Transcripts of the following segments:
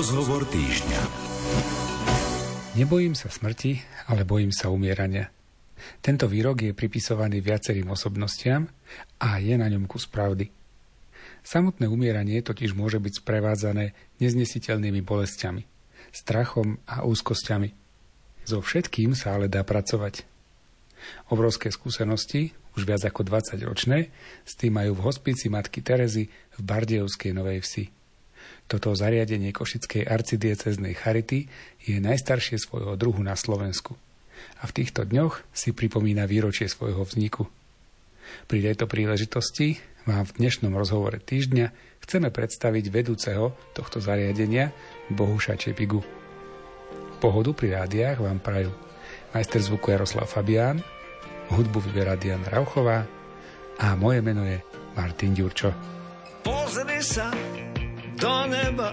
Rozhovor týždňa. Nebojím sa smrti, ale bojím sa umierania. Tento výrok je pripisovaný viacerým osobnostiam a je na ňom kus pravdy. Samotné umieranie totiž môže byť sprevádzané neznesiteľnými bolestiami, strachom a úzkosťami. So všetkým sa ale dá pracovať. Obrovské skúsenosti, už viac ako 20 ročné, s tým majú v hospici matky Terezy v Bardejovskej Novej Vsi. Toto zariadenie Košickej arcidieceznej Charity je najstaršie svojho druhu na Slovensku. A v týchto dňoch si pripomína výročie svojho vzniku. Pri tejto príležitosti vám v dnešnom rozhovore týždňa chceme predstaviť vedúceho tohto zariadenia Bohuša Čepigu. Pohodu pri rádiách vám prajú majster zvuku Jaroslav Fabián, hudbu vyberá Diana Rauchová a moje meno je Martin Ďurčo. Pozri sa, do neba,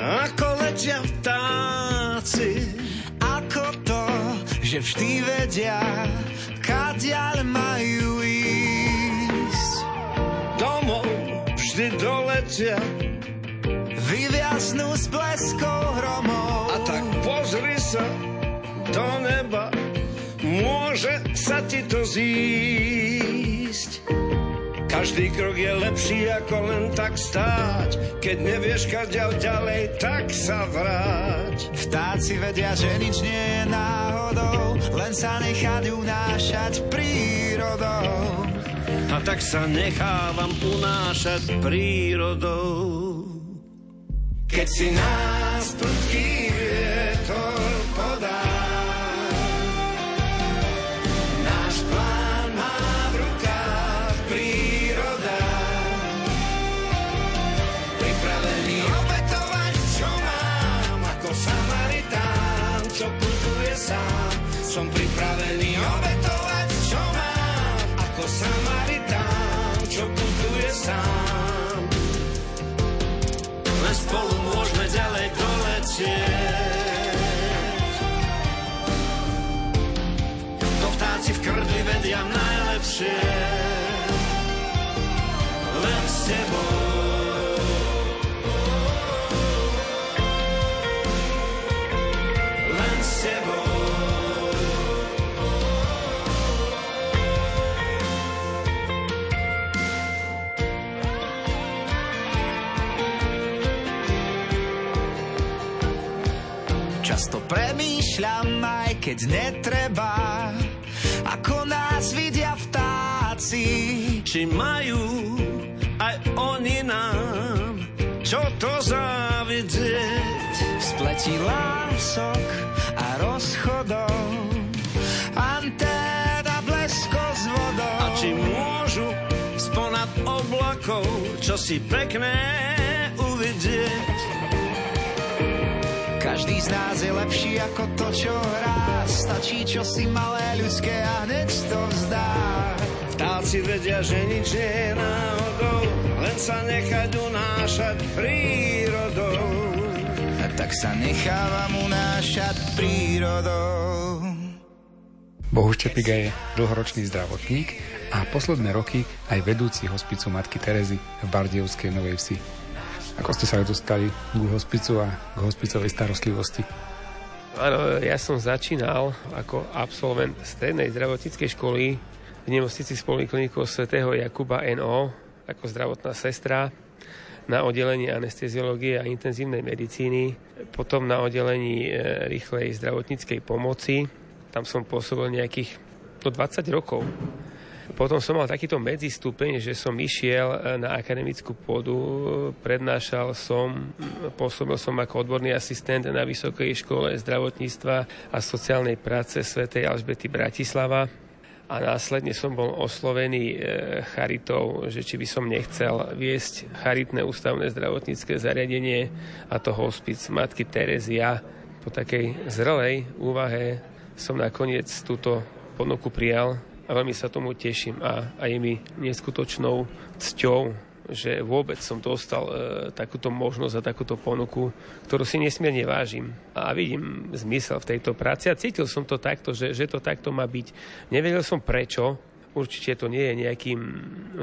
ako letia vtáci. Ako to, že vždy vedia, kadiaľ majú ísť. Domov vždy doletia. Vyviaznú s bleskou hromov. A tak pozri sa do neba, môže sa ti to zísť. Každý krok je lepší ako len tak stáť. Keď nevieš kaďal ďalej, tak sa vráť. Vtáci vedia, že nič nie je náhodou, len sa nechať unášať prírodou. A tak sa nechávam unášať prírodou. Keď si nás prudký vietor podá, som pripravený obetovať, čo mám, ako Samaritán, čo putuje sám. Len spolu môžeme ďalej doletieť. To vtáci v krdli vedia najlepšie. Premýšľam, aj keď netreba, ako nás vidia vtáci. Či majú aj oni nám, čo to závidieť. V spleti lások a rozchodov, anténa blesko s vodou. A či môžu sponad oblakov, čo si pekné uvidieť. Každý z nás je lepší ako to, čo hrá. Stačí čo si malé ľudské a hneď to vzdá. Vtáci vedia, že nič nie je náhodou, len sa nechať unášať prírodou. A tak sa nechávam unášať prírodou. Bohuš Čepiga je dlhoročný zdravotník a posledné roky aj vedúci hospicu Matky Terezy v Bardejovskej Novej Vsi. Ako ste sa dostali k hospicu a k hospicovej starostlivosti? Áno, ja som začínal ako absolvent strednej zdravotníckej školy v nemocnici s poliklinikou svätého Jakuba NO ako zdravotná sestra na oddelení anesteziológie a intenzívnej medicíny, potom na oddelení e, rýchlej zdravotníckej pomoci. Tam som pôsobil nejakých do 20 rokov. Potom som mal takýto medzistupeň, že som išiel e, na akademickú pôdu, prednášal som, pôsobil som ako odborný asistent na Vysokej škole zdravotníctva a sociálnej práce svätej Alžbety Bratislava a následne som bol oslovený e, charitou, že či by som nechcel viesť charitné ústavné zdravotnícke zariadenie a to hospic matky Terezia. Po takej zrelej úvahe som nakoniec túto ponuku prijal a veľmi sa tomu teším a, a je mi neskutočnou cťou, že vôbec som dostal e, takúto možnosť a takúto ponuku, ktorú si nesmierne vážim. A vidím zmysel v tejto práci a cítil som to takto, že, že to takto má byť. Nevedel som prečo, určite to nie je nejakým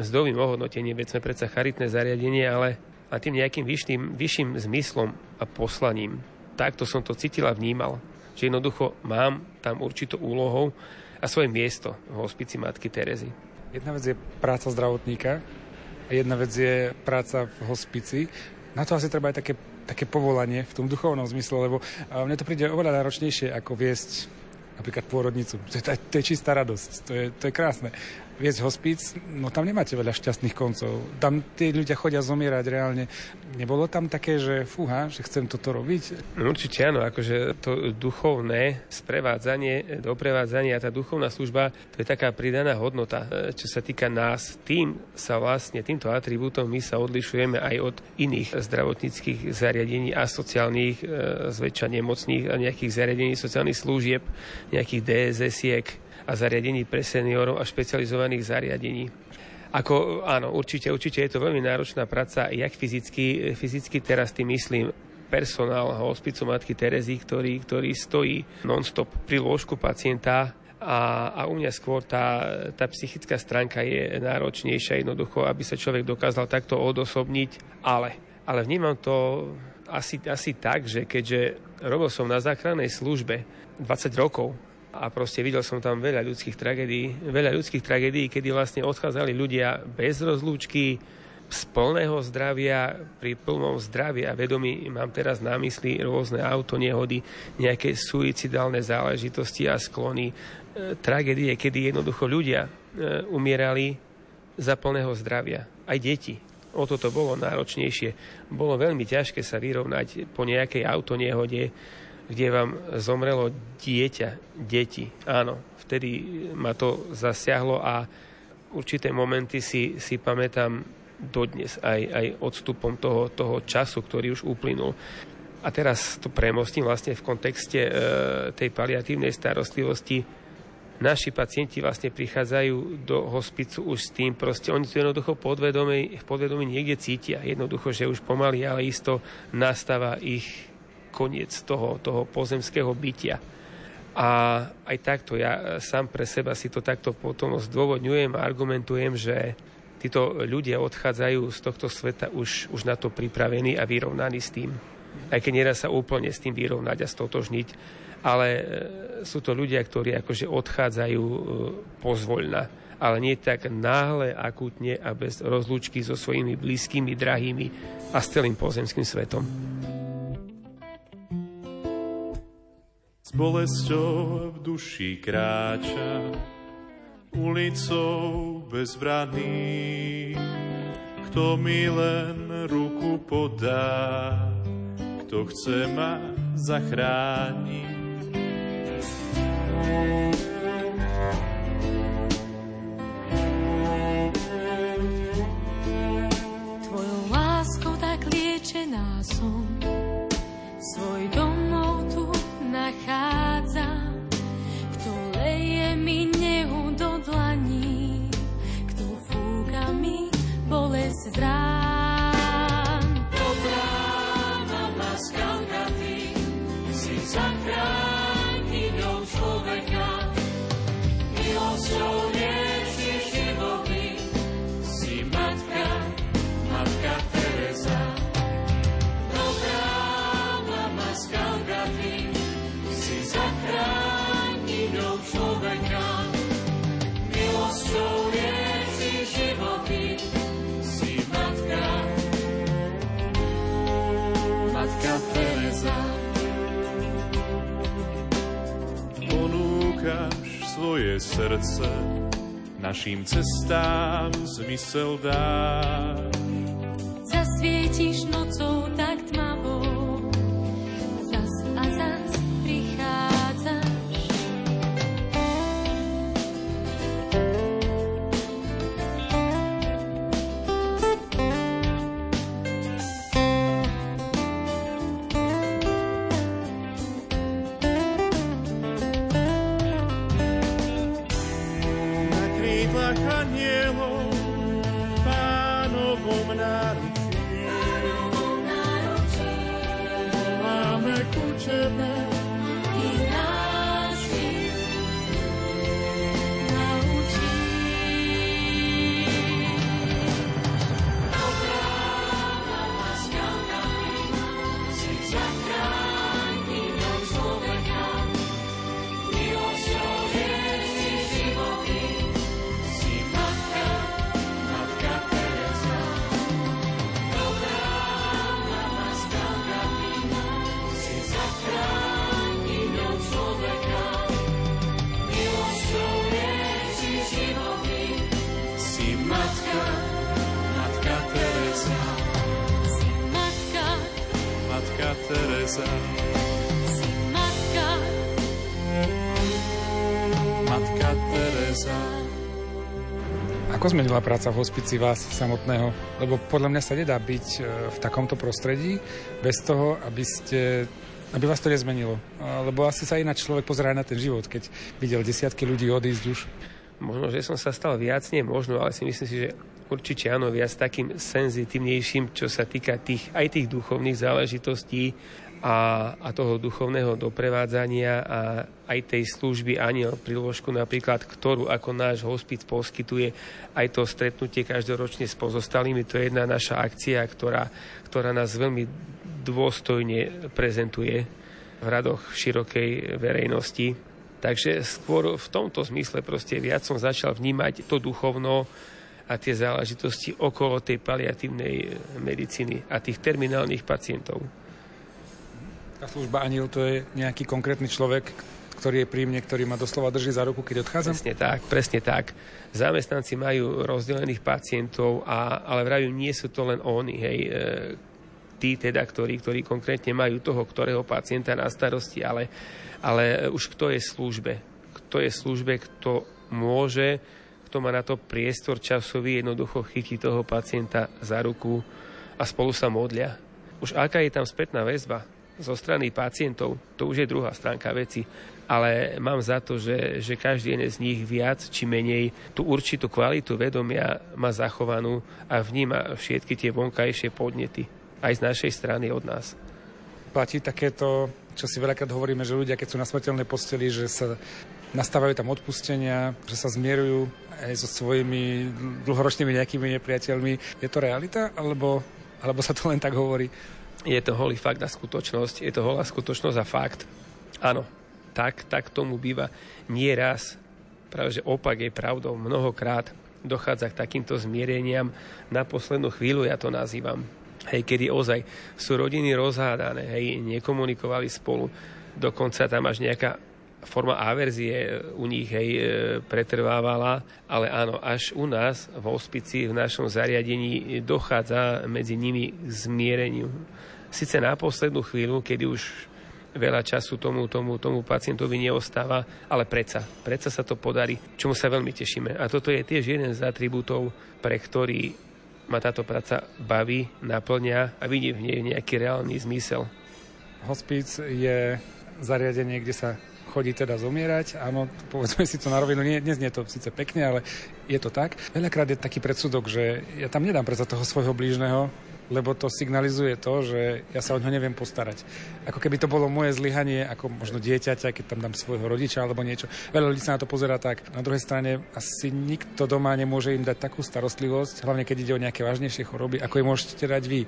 zdovým ohodnotením, veď sme predsa charitné zariadenie, ale a tým nejakým vyšším, vyšším zmyslom a poslaním. Takto som to cítil a vnímal. Že jednoducho mám tam určitou úlohou a svoje miesto v hospici Matky Terezy. Jedna vec je práca zdravotníka a jedna vec je práca v hospici. Na to asi treba aj také, také povolanie v tom duchovnom zmysle, lebo mne to príde oveľa náročnejšie ako viesť napríklad pôrodnicu. To je, to je čistá radosť, to je, to je krásne viesť hospic, no tam nemáte veľa šťastných koncov. Tam tí ľudia chodia zomierať reálne. Nebolo tam také, že fúha, že chcem toto robiť? No, určite áno, akože to duchovné sprevádzanie, doprevádzanie a tá duchovná služba, to je taká pridaná hodnota, čo sa týka nás. Tým sa vlastne, týmto atribútom my sa odlišujeme aj od iných zdravotníckých zariadení a sociálnych, e, zväčša nemocných a nejakých zariadení sociálnych služieb, nejakých DSS-iek, a zariadení pre seniorov a špecializovaných zariadení. Ako, áno, určite, určite je to veľmi náročná práca, jak fyzicky, fyzicky teraz tým myslím personál hospicu Matky Terezy, ktorý, ktorý stojí non-stop pri lôžku pacienta a, a u mňa skôr tá, tá psychická stránka je náročnejšia jednoducho, aby sa človek dokázal takto odosobniť, ale, ale vnímam to asi, asi tak, že keďže robil som na záchrannej službe 20 rokov, a proste videl som tam veľa ľudských tragédií, veľa ľudských tragédií, kedy vlastne odchádzali ľudia bez rozlúčky, z plného zdravia, pri plnom zdraví a vedomí mám teraz na mysli rôzne autonehody, nejaké suicidálne záležitosti a sklony, e, tragédie, kedy jednoducho ľudia e, umierali za plného zdravia. Aj deti. O toto bolo náročnejšie. Bolo veľmi ťažké sa vyrovnať po nejakej autonehode, kde vám zomrelo dieťa, deti. Áno, vtedy ma to zasiahlo a určité momenty si, si pamätám dodnes, aj, aj odstupom toho, toho času, ktorý už uplynul. A teraz to premostím vlastne v kontexte e, tej paliatívnej starostlivosti. Naši pacienti vlastne prichádzajú do hospicu už s tým, proste oni to jednoducho podvedomí, podvedomí niekde cítia. Jednoducho, že už pomaly, ale isto nastáva ich koniec toho, toho pozemského bytia. A aj takto, ja sám pre seba si to takto potom zdôvodňujem a argumentujem, že títo ľudia odchádzajú z tohto sveta už, už na to pripravení a vyrovnaní s tým. Aj keď nedá sa úplne s tým vyrovnať a stotožniť, ale e, sú to ľudia, ktorí akože odchádzajú e, pozvoľna, ale nie tak náhle, akútne a bez rozlúčky so svojimi blízkymi, drahými a s celým pozemským svetom. S bolesťou v duši kráča ulicou bezbraný. Kto mi len ruku podá, kto chce ma zachrániť. Tvojou láskou tak liečená som, Naším cestám still, dá. Ako zmenila práca v hospici vás samotného? Lebo podľa mňa sa nedá byť e, v takomto prostredí bez toho, aby ste aby vás to nezmenilo. Lebo asi sa ináč človek pozerá na ten život, keď videl desiatky ľudí odísť už. Možno, že som sa stal viac, nie možno, ale si myslím si, že určite áno, viac takým senzitívnejším, čo sa týka tých, aj tých duchovných záležitostí a, a toho duchovného doprevádzania a aj tej služby aniel pri lôžku napríklad, ktorú ako náš hospic poskytuje aj to stretnutie každoročne s pozostalými. To je jedna naša akcia, ktorá, ktorá nás veľmi dôstojne prezentuje v radoch širokej verejnosti. Takže skôr v tomto zmysle proste viac som začal vnímať to duchovno a tie záležitosti okolo tej paliatívnej medicíny a tých terminálnych pacientov. Tá služba aniel to je nejaký konkrétny človek, ktorý je pri mne, ktorý ma doslova drží za ruku, keď odchádzam? Presne tak, presne tak. Zamestnanci majú rozdelených pacientov, a, ale vrajú, nie sú to len oni, hej, e, tí teda, ktorí, ktorí konkrétne majú toho, ktorého pacienta na starosti, ale, ale už kto je v službe. Kto je v službe, kto môže, kto má na to priestor časový, jednoducho chytí toho pacienta za ruku a spolu sa modlia. Už aká je tam spätná väzba, zo strany pacientov, to už je druhá stránka veci, ale mám za to, že, že každý jeden z nich viac či menej tú určitú kvalitu vedomia má zachovanú a vníma všetky tie vonkajšie podnety, aj z našej strany od nás. Platí takéto, čo si veľakrát hovoríme, že ľudia, keď sú na smrteľnej posteli, že sa nastávajú tam odpustenia, že sa zmierujú aj so svojimi dlhoročnými nejakými nepriateľmi. Je to realita, alebo, alebo sa to len tak hovorí? Je to holý fakt a skutočnosť, je to holá skutočnosť a fakt. Áno, tak, tak tomu býva nie raz. Práve, že opak je pravdou. Mnohokrát dochádza k takýmto zmiereniam. Na poslednú chvíľu ja to nazývam. Hej, kedy ozaj sú rodiny rozhádané, hej, nekomunikovali spolu. Dokonca tam až nejaká forma averzie u nich hej, e, pretrvávala, ale áno, až u nás v hospici, v našom zariadení dochádza medzi nimi k zmiereniu síce na poslednú chvíľu, kedy už veľa času tomu, tomu, tomu pacientovi neostáva, ale predsa, predsa sa to podarí, čomu sa veľmi tešíme. A toto je tiež jeden z atribútov, pre ktorý ma táto práca baví, naplňa a vidí v nej nejaký reálny zmysel. Hospic je zariadenie, kde sa chodí teda zomierať. Áno, povedzme si to na rovinu, nie, dnes nie je to síce pekne, ale je to tak. Veľakrát je taký predsudok, že ja tam nedám predsa toho svojho blížneho, lebo to signalizuje to, že ja sa o ňo neviem postarať. Ako keby to bolo moje zlyhanie, ako možno dieťaťa, keď tam dám svojho rodiča alebo niečo. Veľa ľudí sa na to pozera tak. Na druhej strane asi nikto doma nemôže im dať takú starostlivosť, hlavne keď ide o nejaké vážnejšie choroby, ako je môžete dať vy.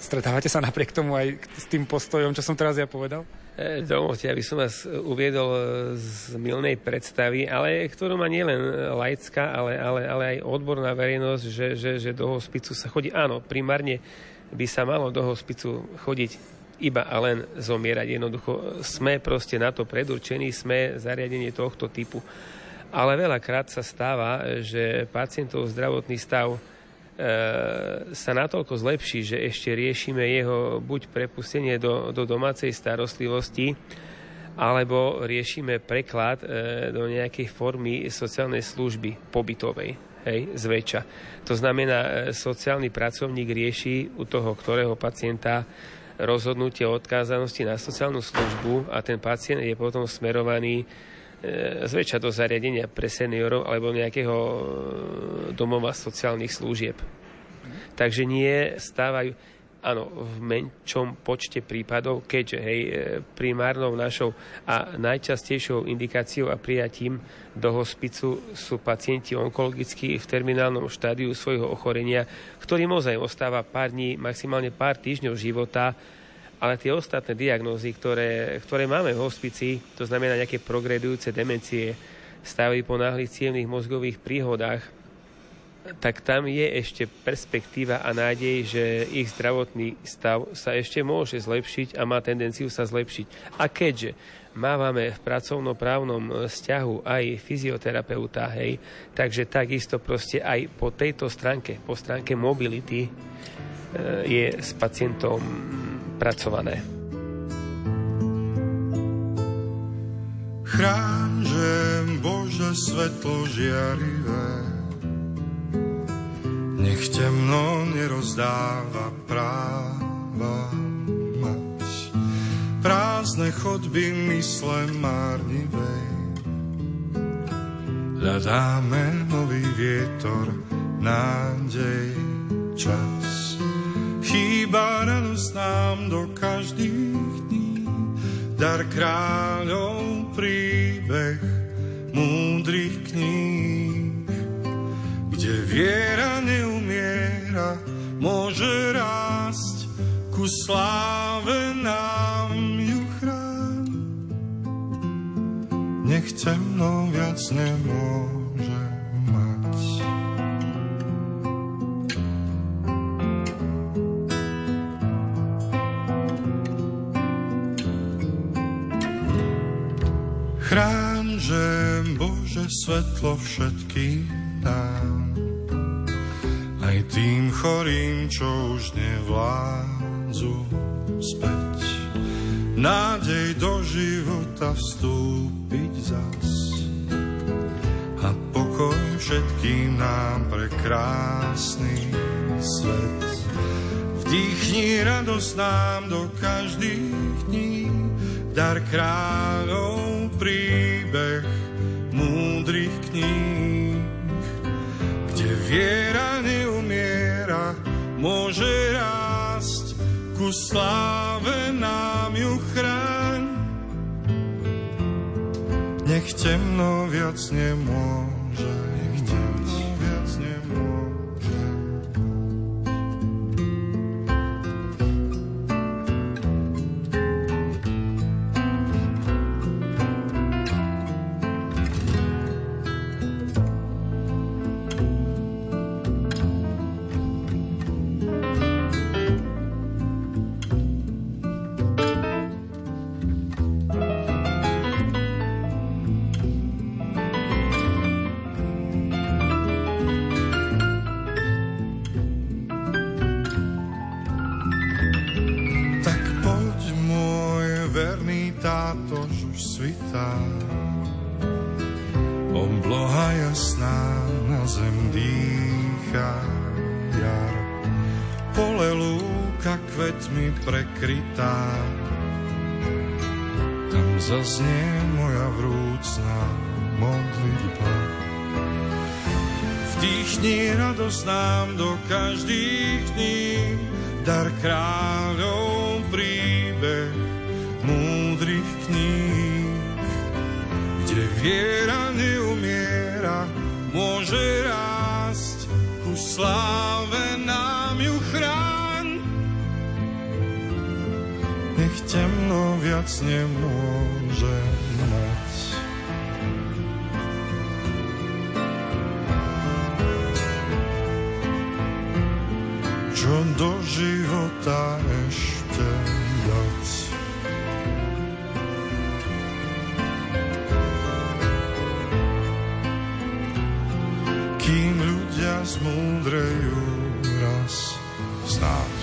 Stretávate sa napriek tomu aj s tým postojom, čo som teraz ja povedal? E, dovolte, aby som vás uviedol z milnej predstavy, ale ktorú má nielen laická, ale, ale, ale aj odborná verejnosť, že, že, že do hospicu sa chodí. Áno, primárne by sa malo do hospicu chodiť iba a len zomierať. Jednoducho sme proste na to predurčení, sme zariadenie tohto typu. Ale veľakrát sa stáva, že pacientov zdravotný stav E, sa natoľko zlepší, že ešte riešime jeho buď prepustenie do, do domácej starostlivosti, alebo riešime preklad e, do nejakej formy sociálnej služby pobytovej, hej, zväčša. To znamená, e, sociálny pracovník rieši u toho, ktorého pacienta rozhodnutie o odkázanosti na sociálnu službu a ten pacient je potom smerovaný zväčša do zariadenia pre seniorov alebo nejakého e, domova sociálnych služieb. Takže nie stávajú, áno, v menšom počte prípadov, keďže hej, e, primárnou našou a najčastejšou indikáciou a prijatím do hospicu sú pacienti onkologickí v terminálnom štádiu svojho ochorenia, ktorým ozaj ostáva pár dní, maximálne pár týždňov života ale tie ostatné diagnózy, ktoré, ktoré máme v hospici, to znamená nejaké progredujúce demencie, stavy po náhlych cievných mozgových príhodách, tak tam je ešte perspektíva a nádej, že ich zdravotný stav sa ešte môže zlepšiť a má tendenciu sa zlepšiť. A keďže mávame v pracovnoprávnom vzťahu aj fyzioterapeuta, hej, takže takisto proste aj po tejto stránke, po stránke mobility, e, je s pacientom spracované. Chrážem Bože svetlo žiarivé, nech temno nerozdáva práva mať. Prázdne chodby mysle márnivej, hľadáme nový vietor, nádej, čas. Chýba radosť nám do každých dní, dar kráľov príbeh múdrych kníh, kde viera neumiera, môže rásť ku sláve nám ju chráň. Nech temno viac nemôže Chráň, že Bože svetlo všetkým dám, aj tým chorým, čo už nevládzu späť. Nádej do života vstúpiť zas a pokoj všetkým nám pre krásny svet. Vdýchni radosť nám do každých dní, dar kráľov príbeh múdrych kníh, kde viera neumiera, môže rásť, ku sláve nám ju chráň. Nech temno viac nemôže, lúka kvetmi prekrytá. Tam zaznie moja vrúcna modlitba. Vdýchni radosť nám do každých dní, dar kráľov príbeh múdrych kníh, kde viera neumiera, môže rásť, ku sláve temno viac nemôže mať. čo do života ešte dať. Kým ľudia zmúdrejú raz snáď.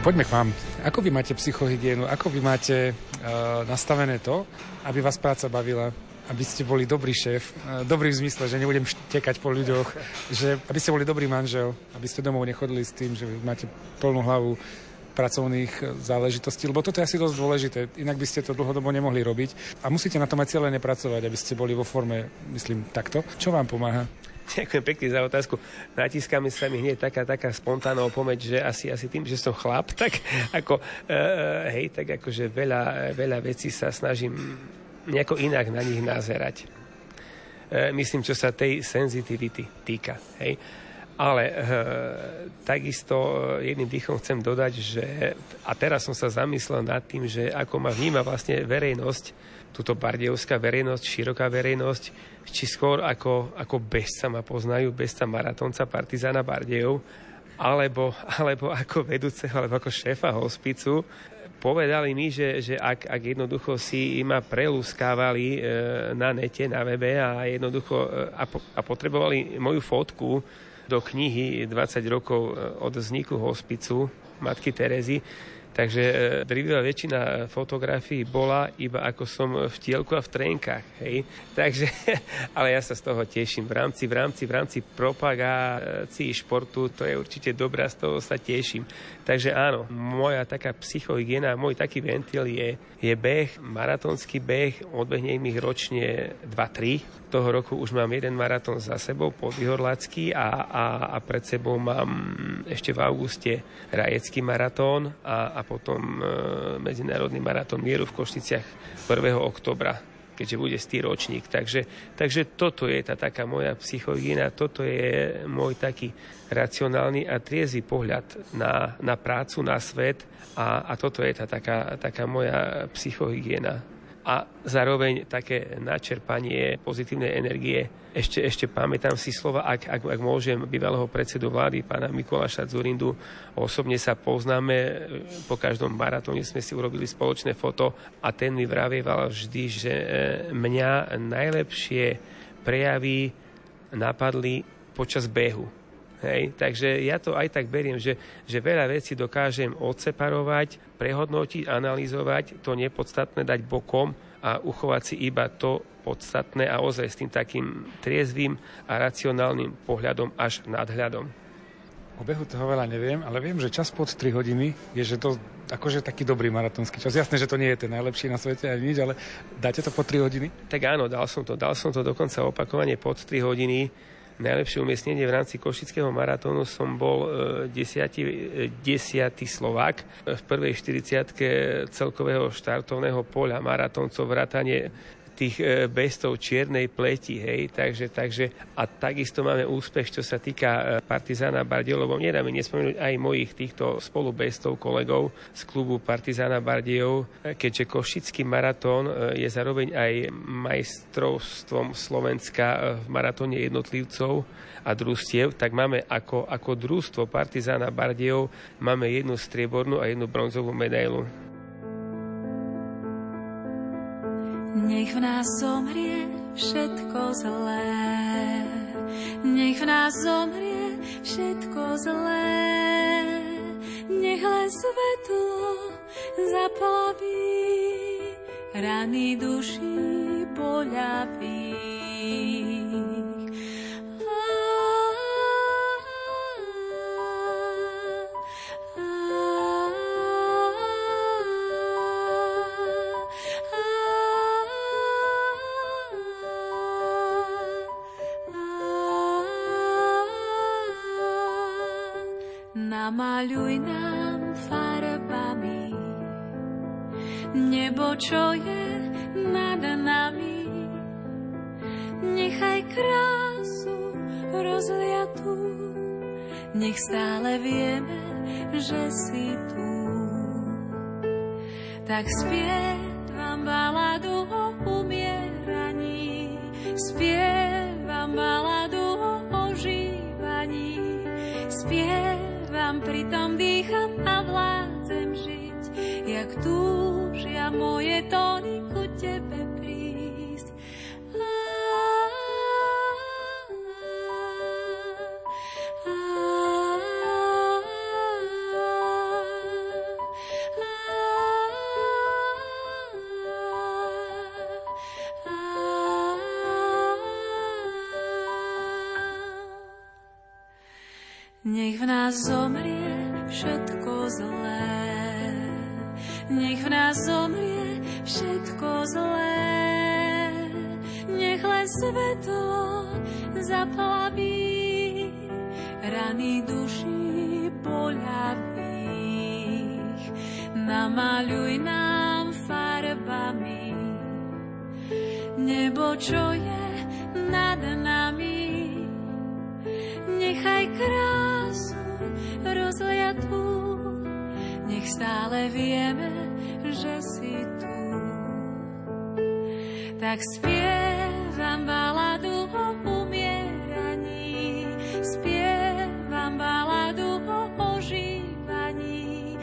Poďme k vám. Ako vy máte psychohygienu? Ako vy máte uh, nastavené to, aby vás práca bavila? Aby ste boli dobrý šéf, uh, dobrý v zmysle, že nebudem štekať po ľuďoch, že aby ste boli dobrý manžel, aby ste domov nechodili s tým, že máte plnú hlavu pracovných eh, záležitostí, lebo toto je asi dosť dôležité, inak by ste to dlhodobo nemohli robiť a musíte na tom aj celé nepracovať, aby ste boli vo forme, myslím, takto. Čo vám pomáha? Ďakujem pekne za otázku. Natískame sa mi hneď taká, taká spontánna opomeď, že asi, asi tým, že som chlap, tak ako, uh, hej, tak akože veľa, veľa vecí sa snažím nejako inak na nich nazerať. Uh, myslím, čo sa tej senzitivity týka, hej. Ale uh, takisto jedným dýchom chcem dodať, že a teraz som sa zamyslel nad tým, že ako ma vníma vlastne verejnosť, túto bardejovská verejnosť, široká verejnosť, či skôr ako, ako bežca ma poznajú, bežca maratónca Partizána Bardejov, alebo, alebo ako vedúceho, alebo ako šéfa hospicu. Povedali mi, že, že ak, ak jednoducho si ma prelúskávali e, na nete, na webe a jednoducho e, a, po, a potrebovali moju fotku do knihy 20 rokov od vzniku hospicu matky Terezy, Takže e, drvivá väčšina fotografií bola iba ako som v tielku a v trenkách. Hej. Takže, ale ja sa z toho teším. V rámci, v rámci, v rámci propagácii športu to je určite dobrá, z toho sa teším. Takže áno, moja taká psychohygiena, môj taký ventil je, je beh, maratónsky beh, odbehnem ich ročne 2-3. Toho roku už mám jeden maratón za sebou, podvihorlacký a, a, a pred sebou mám ešte v auguste rajecký maratón a, a potom e, medzinárodný maratón mieru v Košticiach 1. oktobra keďže bude stý ročník. Takže, takže toto je tá taká moja psychohygiena, toto je môj taký racionálny a triezvy pohľad na, na prácu, na svet a, a toto je tá taká, taká moja psychohygiena a zároveň také načerpanie pozitívnej energie. Ešte, ešte pamätám si slova, ak, ak, ak môžem, bývalého predsedu vlády, pána Mikuláša Zurindu. Osobne sa poznáme, po každom maratóne sme si urobili spoločné foto a ten mi vravieval vždy, že e, mňa najlepšie prejavy napadli počas behu Hej, takže ja to aj tak beriem, že, že veľa vecí dokážem odseparovať, prehodnotiť, analyzovať, to nepodstatné dať bokom a uchovať si iba to podstatné a ozaj s tým takým triezvým a racionálnym pohľadom až nadhľadom. O behu toho veľa neviem, ale viem, že čas pod 3 hodiny je, že to akože taký dobrý maratónsky čas. Jasné, že to nie je ten najlepší na svete ani nič, ale dáte to pod 3 hodiny? Tak áno, dal som to. Dal som to dokonca opakovane pod 3 hodiny najlepšie umiestnenie v rámci Košického maratónu som bol e, desiatý, e, desiatý Slovák v prvej 40 celkového štartovného poľa maratóncov vrátane tých e, bestov čiernej pleti, hej, takže, takže a takisto máme úspech, čo sa týka e, Partizána Bardejov, lebo nedáme nespomenúť aj mojich týchto spolubestov, kolegov z klubu Partizána Bardejov, e, keďže Košický maratón je zároveň aj majstrovstvom Slovenska v maratóne jednotlivcov a družstiev, tak máme ako, ako družstvo Partizána Bardejov máme jednu striebornú a jednu bronzovú medailu. Nech v nás zomrie všetko zlé. Nech v nás zomrie všetko zlé. Nech len svetlo zaplaví rany duší poľaví. Namaľuj nám farbami nebo, čo je nad nami. Nechaj krásu rozliatú, nech stále vieme, že si tu. Tak spievam baladu moje tóny je nad nami. Nechaj krásť rozliatú, nech stále vieme, že si tu. Tak spievam baladu o umieraní, spievam baladu o ožívaní,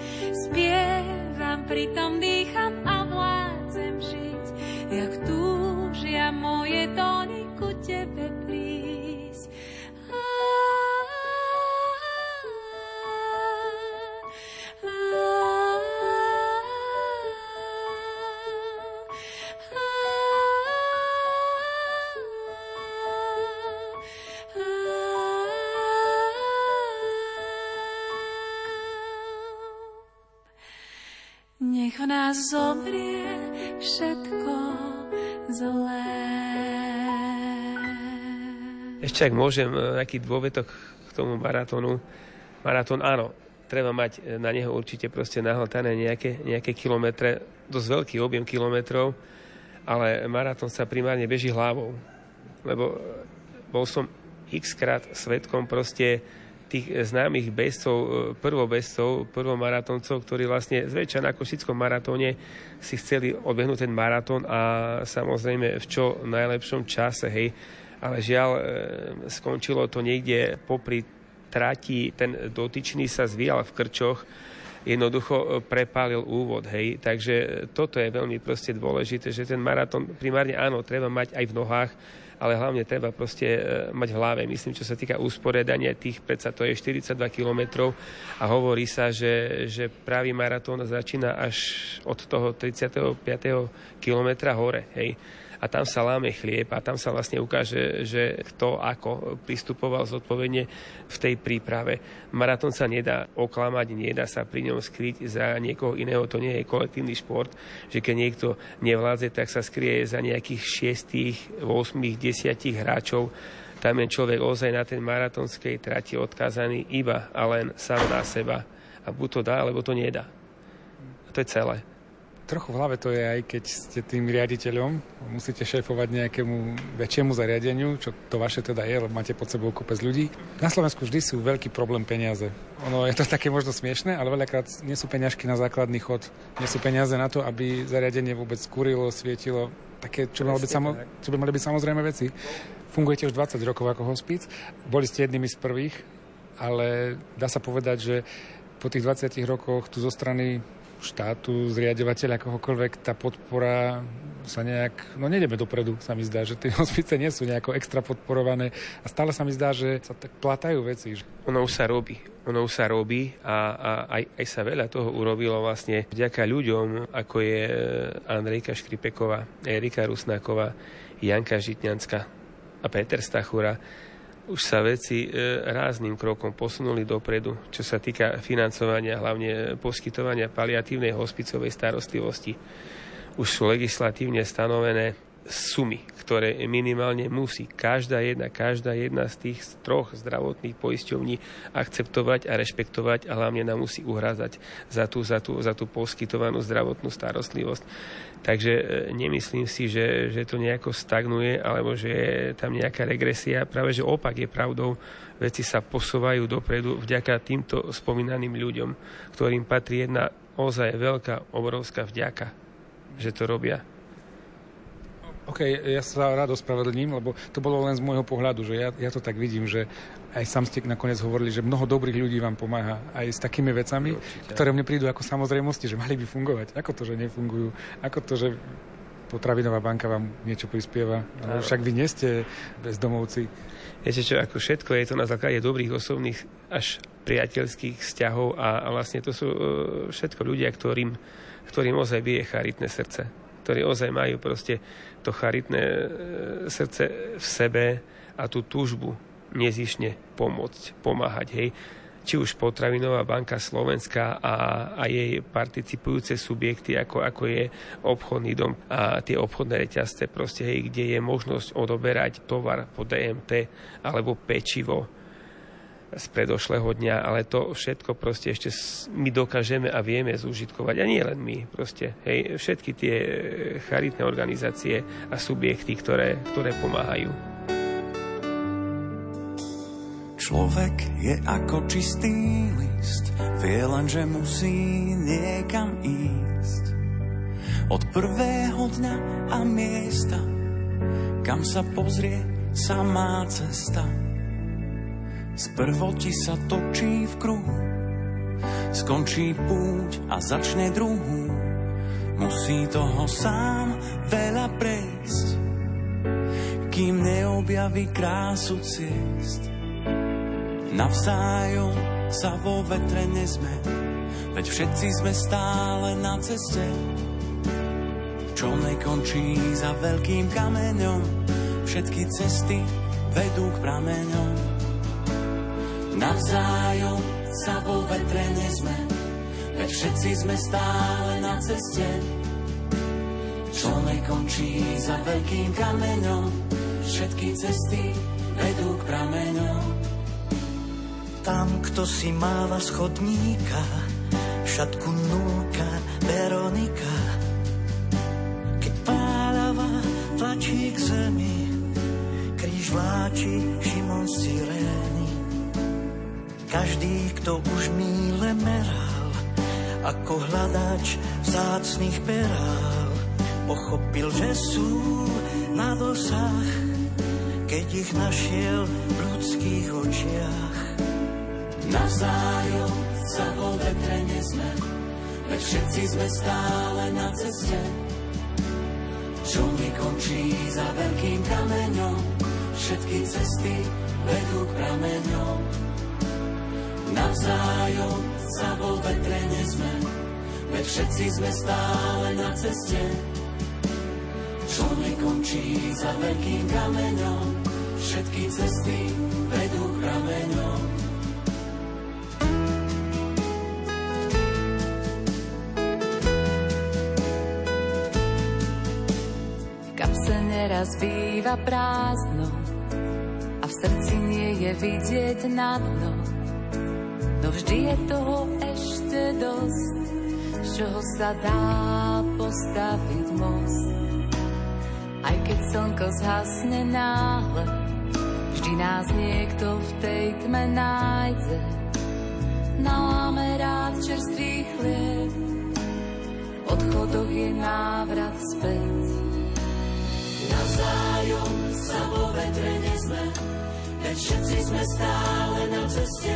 spievam, pritom dýcham zomrie všetko zlé. Ešte ak môžem, e, taký dôvetok k tomu maratónu. Maratón áno, treba mať e, na neho určite proste nahltané nejaké, nejaké kilometre, dosť veľký objem kilometrov, ale maratón sa primárne beží hlavou. Lebo e, bol som x krát svetkom proste tých známych bezcov, e, prvobezcov, prvomaratóncov, ktorí vlastne zväčša na Košickom maratóne si chceli odbehnúť ten maratón a samozrejme v čo najlepšom čase, hej. Ale žiaľ, e, skončilo to niekde popri trati, ten dotyčný sa zvíjal v krčoch, jednoducho prepálil úvod, hej. Takže toto je veľmi proste dôležité, že ten maratón primárne áno, treba mať aj v nohách, ale hlavne treba proste e, mať v hlave. Myslím, čo sa týka usporiadania tých, predsa to je 42 kilometrov a hovorí sa, že, že pravý maratón začína až od toho 35. kilometra hore, hej a tam sa láme chlieb a tam sa vlastne ukáže, že kto ako pristupoval zodpovedne v tej príprave. Maratón sa nedá oklamať, nedá sa pri ňom skryť za niekoho iného, to nie je kolektívny šport, že keď niekto nevládze, tak sa skrie za nejakých 6, 8, 10 hráčov tam je človek ozaj na ten maratonskej trati odkázaný iba a len sám na seba. A buď to dá, alebo to nedá. A to je celé trochu v hlave to je aj keď ste tým riaditeľom, musíte šéfovať nejakému väčšiemu zariadeniu, čo to vaše teda je, lebo máte pod sebou kopec ľudí. Na Slovensku vždy sú veľký problém peniaze. Ono je to také možno smiešne, ale veľakrát nie sú peňažky na základný chod, nie sú peniaze na to, aby zariadenie vôbec kúrilo, svietilo, také, čo, malo byť samo, čo by mali byť samozrejme veci. Fungujete už 20 rokov ako hospic, boli ste jednými z prvých, ale dá sa povedať, že po tých 20 rokoch tu zo strany štátu, zriadovateľa, akohokoľvek, tá podpora sa nejak, no nejdeme dopredu, sa mi zdá, že tie hospice nie sú nejako extra podporované a stále sa mi zdá, že sa tak platajú veci. Ono už sa robí. Ono už sa robí a, a aj, aj sa veľa toho urobilo vlastne vďaka ľuďom, ako je Andrejka Škripeková, Erika Rusnáková, Janka Žitňanská a Peter Stachura už sa veci e, rázným krokom posunuli dopredu, čo sa týka financovania, hlavne poskytovania paliatívnej hospicovej starostlivosti. Už sú legislatívne stanovené sumy, ktoré minimálne musí každá jedna, každá jedna z tých troch zdravotných poisťovní akceptovať a rešpektovať a hlavne nám musí uhrázať za tú, za tú, za tú poskytovanú zdravotnú starostlivosť. Takže e, nemyslím si, že, že to nejako stagnuje alebo že je tam nejaká regresia. Práve, že opak je pravdou. Veci sa posúvajú dopredu vďaka týmto spomínaným ľuďom, ktorým patrí jedna ozaj veľká, obrovská vďaka, že to robia. OK, ja sa rád ospravedlním, lebo to bolo len z môjho pohľadu, že ja, ja to tak vidím, že aj sám ste nakoniec hovorili, že mnoho dobrých ľudí vám pomáha aj s takými vecami, Určite. ktoré mne prídu ako samozrejmosti, že mali by fungovať. Ako to, že nefungujú? Ako to, že potravinová banka vám niečo prispieva? Ale však vy nie ste bezdomovci. Viete čo, ako všetko je to na základe dobrých osobných až priateľských vzťahov a, a vlastne to sú uh, všetko ľudia, ktorým, ktorým ozaj bije charitné srdce ktorí ozaj majú proste to charitné e, srdce v sebe a tú túžbu nezišne pomôcť, pomáhať. Hej. Či už Potravinová banka Slovenska a, a jej participujúce subjekty, ako, ako je obchodný dom a tie obchodné reťazce, proste, hej, kde je možnosť odoberať tovar po DMT alebo pečivo z predošlého dňa, ale to všetko proste ešte my dokážeme a vieme zúžitkovať. A nie len my, proste, hej, všetky tie charitné organizácie a subjekty, ktoré, ktoré pomáhajú. Človek je ako čistý list, vie len, že musí niekam ísť. Od prvého dňa a miesta, kam sa pozrie samá cesta Sprvo ti sa točí v kruhu, skončí púť a začne druhú. Musí toho sám veľa prejsť, kým neobjaví krásu ciest. Navzájom sa vo vetre nezme, veď všetci sme stále na ceste, čo nekončí za veľkým kameňom. Všetky cesty vedú k prameňom. Navzájom sa vo vetre nezme, veď všetci sme stále na ceste, čo nekončí za veľkým kameňom. Všetky cesty vedú k prameňom. Tam, kto si máva schodníka, šatku núka Veronika. Keď pálava tlačí k zemi, kríž vláči Šimon Cyrény. Každý, kto už míle meral, ako hľadač vzácných perál, pochopil, že sú na dosah, keď ich našiel v ľudských očiach. Navzájom sa vo vetre nesme, veď všetci sme stále na ceste, čo nekončí za veľkým kameňom. Všetky cesty vedú k prameňom. Navzájom sa vo vetre nesme, veď všetci sme stále na ceste, čo nekončí za veľkým kameňom. Všetky cesty vedú k prameňom. kapse neraz býva prázdno a v srdci nie je vidieť na dno. Vždy je toho ešte dosť, z čoho sa dá postaviť most. Aj keď slnko zhasne náhle, vždy nás niekto v tej tme nájde. Naláme rád čerstvý chlieb, v odchodoch je návrat späť. Navzájom sa vo vetre nesme, veď všetci sme stále na ceste,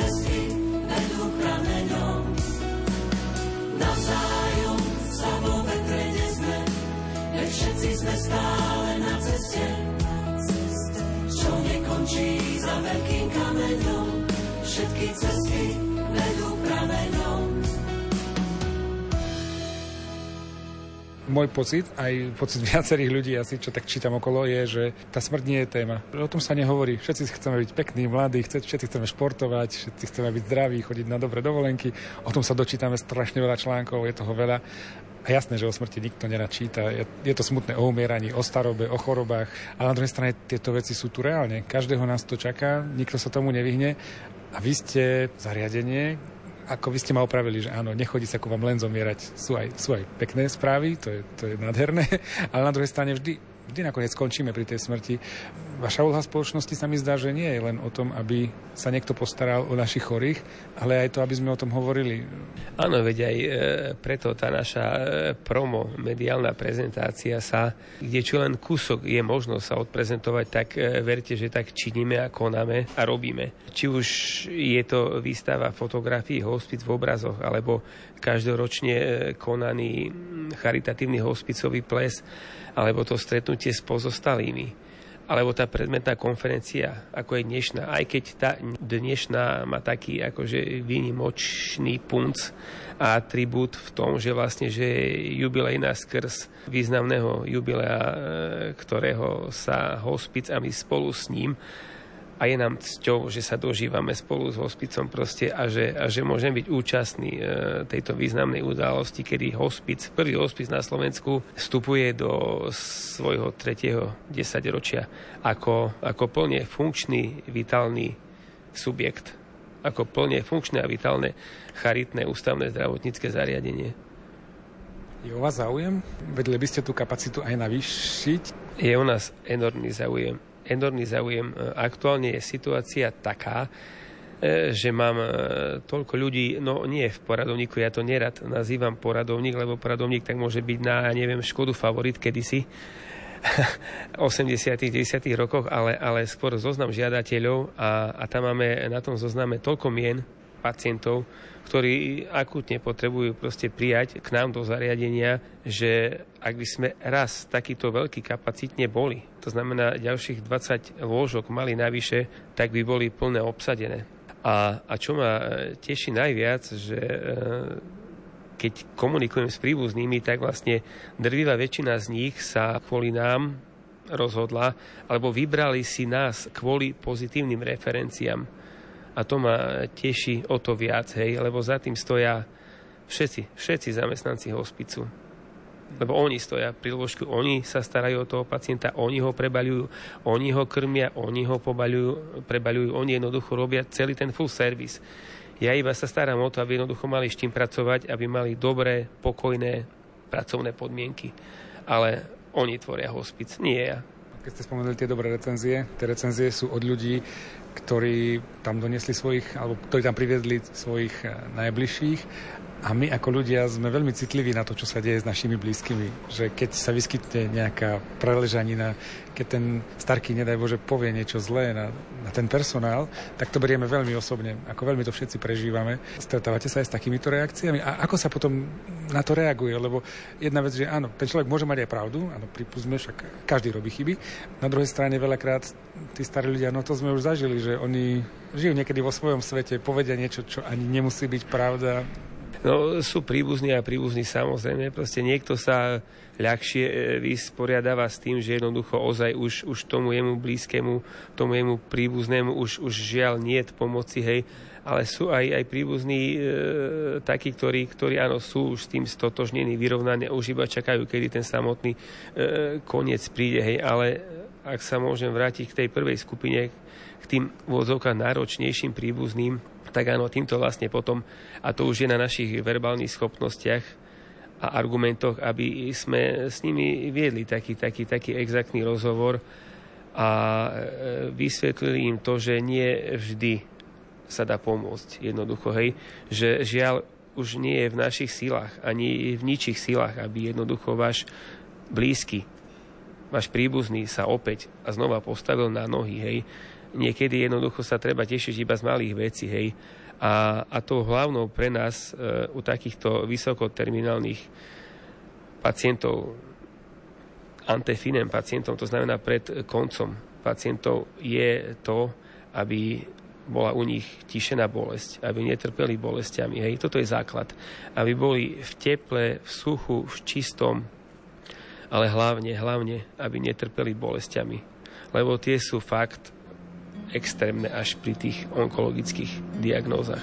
Všetky Môj pocit, aj pocit viacerých ľudí asi, čo tak čítam okolo, je, že tá smrť nie je téma. O tom sa nehovorí. Všetci chceme byť pekní, mladí, všetci chceme športovať, všetci chceme byť zdraví, chodiť na dobré dovolenky. O tom sa dočítame strašne veľa článkov, je toho veľa. A jasné, že o smrti nikto nerad číta. Je, je to smutné o umieraní, o starobe, o chorobách. Ale na druhej strane tieto veci sú tu reálne. Každého nás to čaká, nikto sa tomu nevyhne. A vy ste zariadenie, ako vy ste ma opravili, že áno, nechodí sa ku vám len zomierať. Sú aj, sú aj pekné správy, to je, to je nádherné, ale na druhej strane vždy, vždy nakoniec skončíme pri tej smrti. Vaša úloha spoločnosti sa mi zdá, že nie je len o tom, aby sa niekto postaral o našich chorých, ale aj to, aby sme o tom hovorili. Áno, veď aj e, preto tá naša e, promo, mediálna prezentácia sa, kde čo len kúsok je možno sa odprezentovať, tak e, verte, že tak činíme a konáme a robíme. Či už je to výstava fotografií hospic v obrazoch, alebo každoročne konaný charitatívny hospicový ples, alebo to stretnutie s pozostalými alebo tá predmetná konferencia, ako je dnešná, aj keď tá dnešná má taký akože výnimočný punc a atribút v tom, že vlastne, že je jubilejná skrz významného jubilea, e, ktorého sa hospic a my spolu s ním a je nám cťou, že sa dožívame spolu s hospicom proste a že, a že môžem byť účastný e, tejto významnej udalosti, kedy hospic, prvý hospic na Slovensku vstupuje do svojho tretieho desaťročia ako, ako plne funkčný, vitálny subjekt. Ako plne funkčné a vitálne charitné ústavné zdravotnícke zariadenie. Je o vás záujem? Vedeli by ste tú kapacitu aj navýšiť? Je u nás enormný záujem enormný záujem. Aktuálne je situácia taká, e, že mám e, toľko ľudí, no nie v poradovníku, ja to nerad nazývam poradovník, lebo poradovník tak môže byť na, neviem, Škodu favorit kedysi, 80 90 rokoch, ale, ale skôr zoznam žiadateľov a, a tam máme na tom zozname toľko mien pacientov, ktorí akutne potrebujú proste prijať k nám do zariadenia, že ak by sme raz takýto veľký kapacitne boli, to znamená ďalších 20 lôžok mali navyše, tak by boli plné obsadené. A, a čo ma teší najviac, že e, keď komunikujem s príbuznými, tak vlastne drvivá väčšina z nich sa kvôli nám rozhodla, alebo vybrali si nás kvôli pozitívnym referenciám. A to ma teší o to viac, hej, lebo za tým stoja všetci, všetci zamestnanci hospicu. Lebo oni stoja pri lôžku, oni sa starajú o toho pacienta, oni ho prebaľujú, oni ho krmia, oni ho pobaľujú, prebaľujú, oni jednoducho robia celý ten full service. Ja iba sa starám o to, aby jednoducho mali s čím pracovať, aby mali dobré, pokojné pracovné podmienky. Ale oni tvoria hospic, nie ja. Keď ste spomenuli tie dobré recenzie, tie recenzie sú od ľudí, ktorí tam donesli svojich, alebo ktorí tam priviedli svojich eh, najbližších a my ako ľudia sme veľmi citliví na to, čo sa deje s našimi blízkymi. Že keď sa vyskytne nejaká preležanina, keď ten starky, nedaj Bože, povie niečo zlé na, na ten personál, tak to berieme veľmi osobne. Ako veľmi to všetci prežívame. Stretávate sa aj s takýmito reakciami? A ako sa potom na to reaguje? Lebo jedna vec, že áno, ten človek môže mať aj pravdu, áno, pripustme, však každý robí chyby. Na druhej strane veľakrát tí starí ľudia, no to sme už zažili, že oni žijú niekedy vo svojom svete, povedia niečo, čo ani nemusí byť pravda No sú príbuzní a príbuzní samozrejme. Proste niekto sa ľahšie e, vysporiadáva s tým, že jednoducho ozaj už, už tomu jemu blízkemu, tomu jemu príbuznému už, už žiaľ nie pomoci, hej. Ale sú aj, aj príbuzní e, takí, ktorí, ktorí áno, sú už s tým stotožnení, vyrovnaní a už iba čakajú, kedy ten samotný e, koniec príde, hej. Ale ak sa môžem vrátiť k tej prvej skupine, k tým vôdzovkám náročnejším príbuzným, tak áno, týmto vlastne potom, a to už je na našich verbálnych schopnostiach a argumentoch, aby sme s nimi viedli taký, taký, taký exaktný rozhovor a e, vysvetlili im to, že nie vždy sa dá pomôcť. Jednoducho, hej, že žiaľ už nie je v našich silách, ani v ničích silách, aby jednoducho váš blízky, váš príbuzný sa opäť a znova postavil na nohy, hej, niekedy jednoducho sa treba tešiť iba z malých vecí, hej. A, a to hlavnou pre nás e, u takýchto vysokoterminálnych pacientov, antefinem pacientov, to znamená pred koncom pacientov, je to, aby bola u nich tišená bolesť, aby netrpeli bolestiami. Hej, toto je základ. Aby boli v teple, v suchu, v čistom, ale hlavne, hlavne, aby netrpeli bolestiami. Lebo tie sú fakt extrémne až pri tých onkologických diagnózach.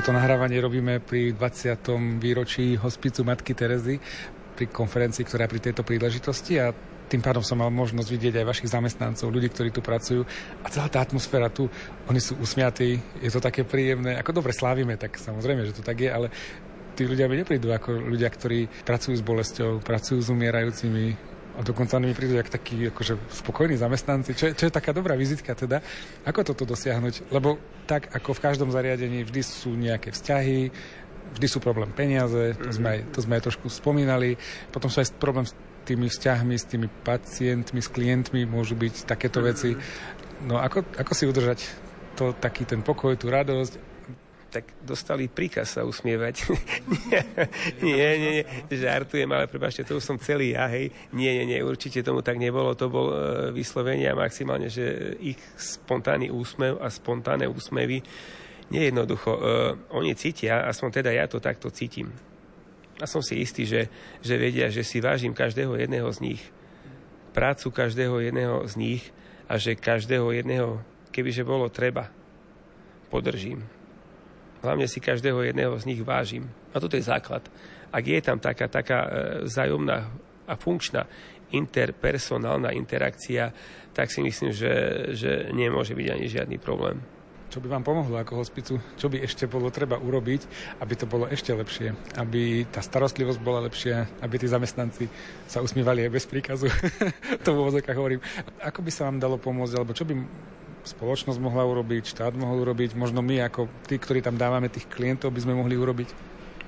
Toto nahrávanie robíme pri 20. výročí hospicu Matky Terezy pri konferencii, ktorá pri tejto príležitosti a tým pádom som mal možnosť vidieť aj vašich zamestnancov, ľudí, ktorí tu pracujú a celá tá atmosféra tu, oni sú usmiatí, je to také príjemné, ako dobre slávime, tak samozrejme, že to tak je, ale tí ľudia mi neprídu ako ľudia, ktorí pracujú s bolesťou, pracujú s umierajúcimi, a dokonca oni mi prídu jak takí akože spokojní zamestnanci, čo je, čo je taká dobrá vizitka teda. Ako toto dosiahnuť? Lebo tak ako v každom zariadení vždy sú nejaké vzťahy, vždy sú problém peniaze, to sme, aj, to sme aj trošku spomínali. Potom sú aj problém s tými vzťahmi, s tými pacientmi, s klientmi, môžu byť takéto veci. No ako, ako si udržať to, taký ten pokoj, tú radosť tak dostali príkaz sa usmievať. nie, nie, nie, žartujem, ale prebažte, to už som celý ja, hej. Nie, nie, nie, určite tomu tak nebolo. To bol e, vyslovenie a maximálne, že ich spontánny úsmev a spontánne úsmevy nejednoducho. E, oni cítia, aspoň teda ja to takto cítim. A som si istý, že, že vedia, že si vážim každého jedného z nich. Prácu každého jedného z nich a že každého jedného, kebyže bolo treba, podržím Hlavne si každého jedného z nich vážim. A toto je základ. Ak je tam taká, taká e, vzájomná a funkčná interpersonálna interakcia, tak si myslím, že, že nemôže byť ani žiadny problém. Čo by vám pomohlo ako hospicu? Čo by ešte bolo treba urobiť, aby to bolo ešte lepšie? Aby tá starostlivosť bola lepšia, aby tí zamestnanci sa usmívali aj bez príkazu? to v hovorím. Ako by sa vám dalo pomôcť, alebo čo by spoločnosť mohla urobiť, štát mohol urobiť, možno my ako tí, ktorí tam dávame tých klientov, by sme mohli urobiť?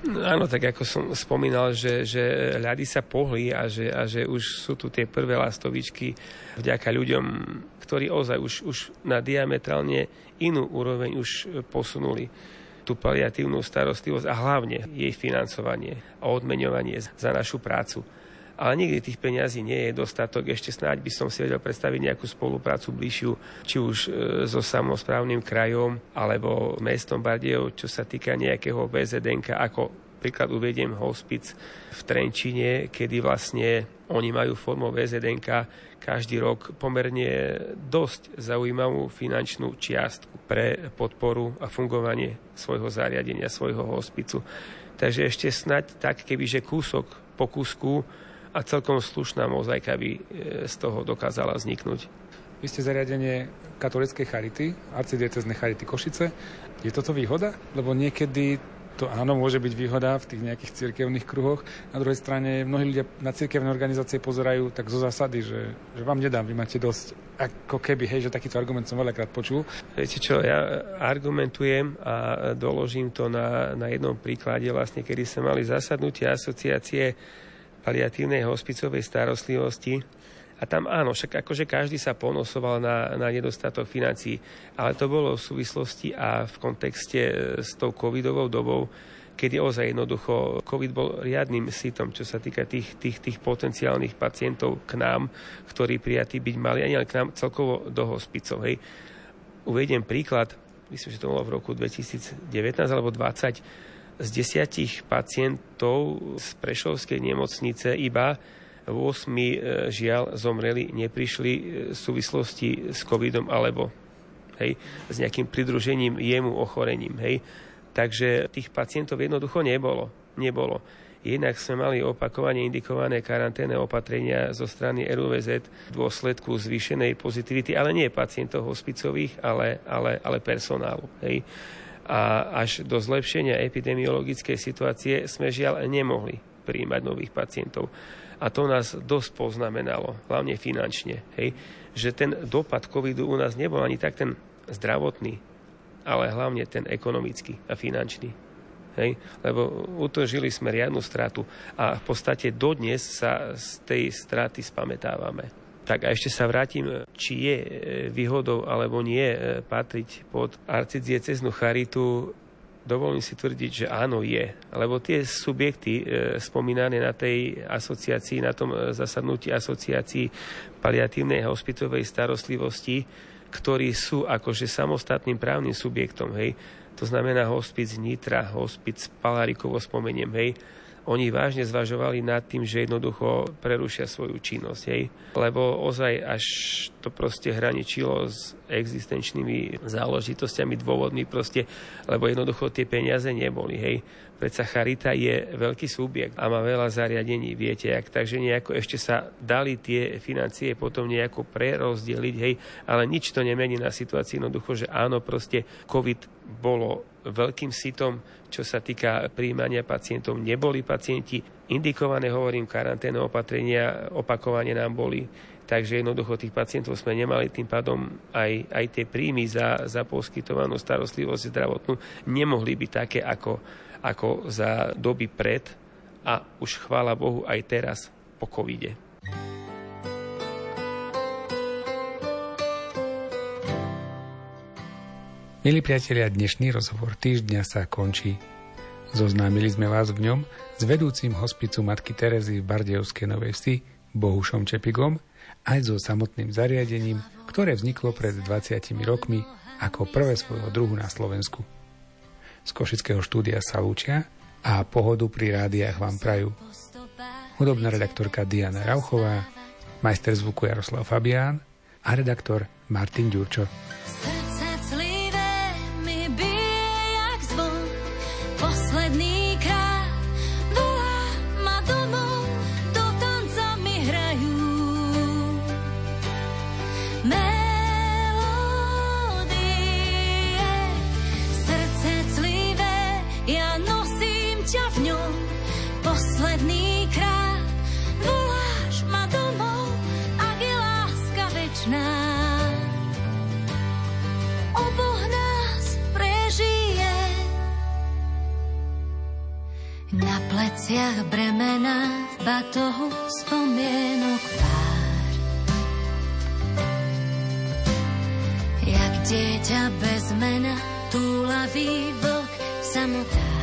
No, áno, tak ako som spomínal, že, že ľady sa pohli a že, a že už sú tu tie prvé lastovičky vďaka ľuďom, ktorí ozaj už, už na diametrálne inú úroveň už posunuli tú paliatívnu starostlivosť a hlavne jej financovanie a odmeňovanie za našu prácu ale nikdy tých peňazí nie je dostatok. Ešte snáď by som si vedel predstaviť nejakú spoluprácu bližšiu, či už e, so samozprávnym krajom alebo mestom Bardejov, čo sa týka nejakého VZDNK, ako príklad uvediem hospic v Trenčine, kedy vlastne oni majú formou VZDNK každý rok pomerne dosť zaujímavú finančnú čiastku pre podporu a fungovanie svojho zariadenia, svojho hospicu. Takže ešte snať tak, kebyže kúsok po kúsku a celkom slušná mozaika by e, z toho dokázala vzniknúť. Vy ste zariadenie katolickej charity, arcidieceznej charity Košice. Je toto výhoda? Lebo niekedy to áno, môže byť výhoda v tých nejakých cirkevných kruhoch. Na druhej strane mnohí ľudia na cirkevné organizácie pozerajú tak zo zásady, že, že vám nedám, vy máte dosť. Ako keby, hej, že takýto argument som veľakrát počul. Viete čo, ja argumentujem a doložím to na, na jednom príklade, vlastne, kedy sme mali zasadnutie asociácie paliatívnej hospicovej starostlivosti. A tam áno, však akože každý sa ponosoval na, na nedostatok financií, ale to bolo v súvislosti a v kontexte e, s tou covidovou dobou, kedy ozaj jednoducho COVID bol riadnym sitom, čo sa týka tých, tých, tých potenciálnych pacientov k nám, ktorí prijatí byť mali, ani k nám celkovo do hospicov. Hej. Uvediem príklad, myslím, že to bolo v roku 2019 alebo 2020, z desiatich pacientov z Prešovskej nemocnice iba 8 e, žiaľ zomreli, neprišli e, v súvislosti s covidom alebo hej, s nejakým pridružením jemu ochorením. Hej. Takže tých pacientov jednoducho nebolo. nebolo. Jednak sme mali opakovane indikované karanténne opatrenia zo strany RUVZ v dôsledku zvýšenej pozitivity, ale nie pacientov hospicových, ale, ale, ale personálu. Hej a až do zlepšenia epidemiologickej situácie sme žiaľ nemohli príjmať nových pacientov. A to nás dosť poznamenalo, hlavne finančne, hej, že ten dopad covidu u nás nebol ani tak ten zdravotný, ale hlavne ten ekonomický a finančný. Hej? Lebo utožili sme riadnu stratu a v podstate dodnes sa z tej straty spametávame. Tak a ešte sa vrátim, či je e, výhodou alebo nie e, patriť pod arcidieceznú charitu. Dovolím si tvrdiť, že áno je, lebo tie subjekty e, spomínané na tej asociácii, na tom zasadnutí asociácii paliatívnej hospitovej starostlivosti, ktorí sú akože samostatným právnym subjektom, hej, to znamená hospic Nitra, hospic Palárikovo spomeniem, hej, oni vážne zvažovali nad tým, že jednoducho prerušia svoju činnosť. Hej. Lebo ozaj až to proste hraničilo s existenčnými záležitosťami, dôvodmi proste, lebo jednoducho tie peniaze neboli. Hej. Predsa Charita je veľký subjekt a má veľa zariadení, viete, jak, takže nejako ešte sa dali tie financie potom nejako prerozdeliť, hej, ale nič to nemení na situácii jednoducho, že áno, proste COVID bolo veľkým sitom, čo sa týka príjmania pacientov. Neboli pacienti indikované, hovorím, karanténne opatrenia opakovane nám boli. Takže jednoducho tých pacientov sme nemali, tým pádom aj, aj tie príjmy za, za poskytovanú starostlivosť zdravotnú nemohli byť také ako, ako za doby pred a už chvála Bohu aj teraz po covide. Milí priatelia, dnešný rozhovor týždňa sa končí. Zoznámili sme vás v ňom s vedúcim hospicu Matky Terezy v Bardejovskej Novej Vsi, Bohušom Čepigom, aj so samotným zariadením, ktoré vzniklo pred 20 rokmi ako prvé svojho druhu na Slovensku. Z Košického štúdia sa lúčia a pohodu pri rádiách vám prajú hudobná redaktorka Diana Rauchová, majster zvuku Jaroslav Fabián a redaktor Martin Ďurčo. Pleciach bremena, v batohu spomienok pár. Jak dieťa bez mena, túlavý vlk samotár.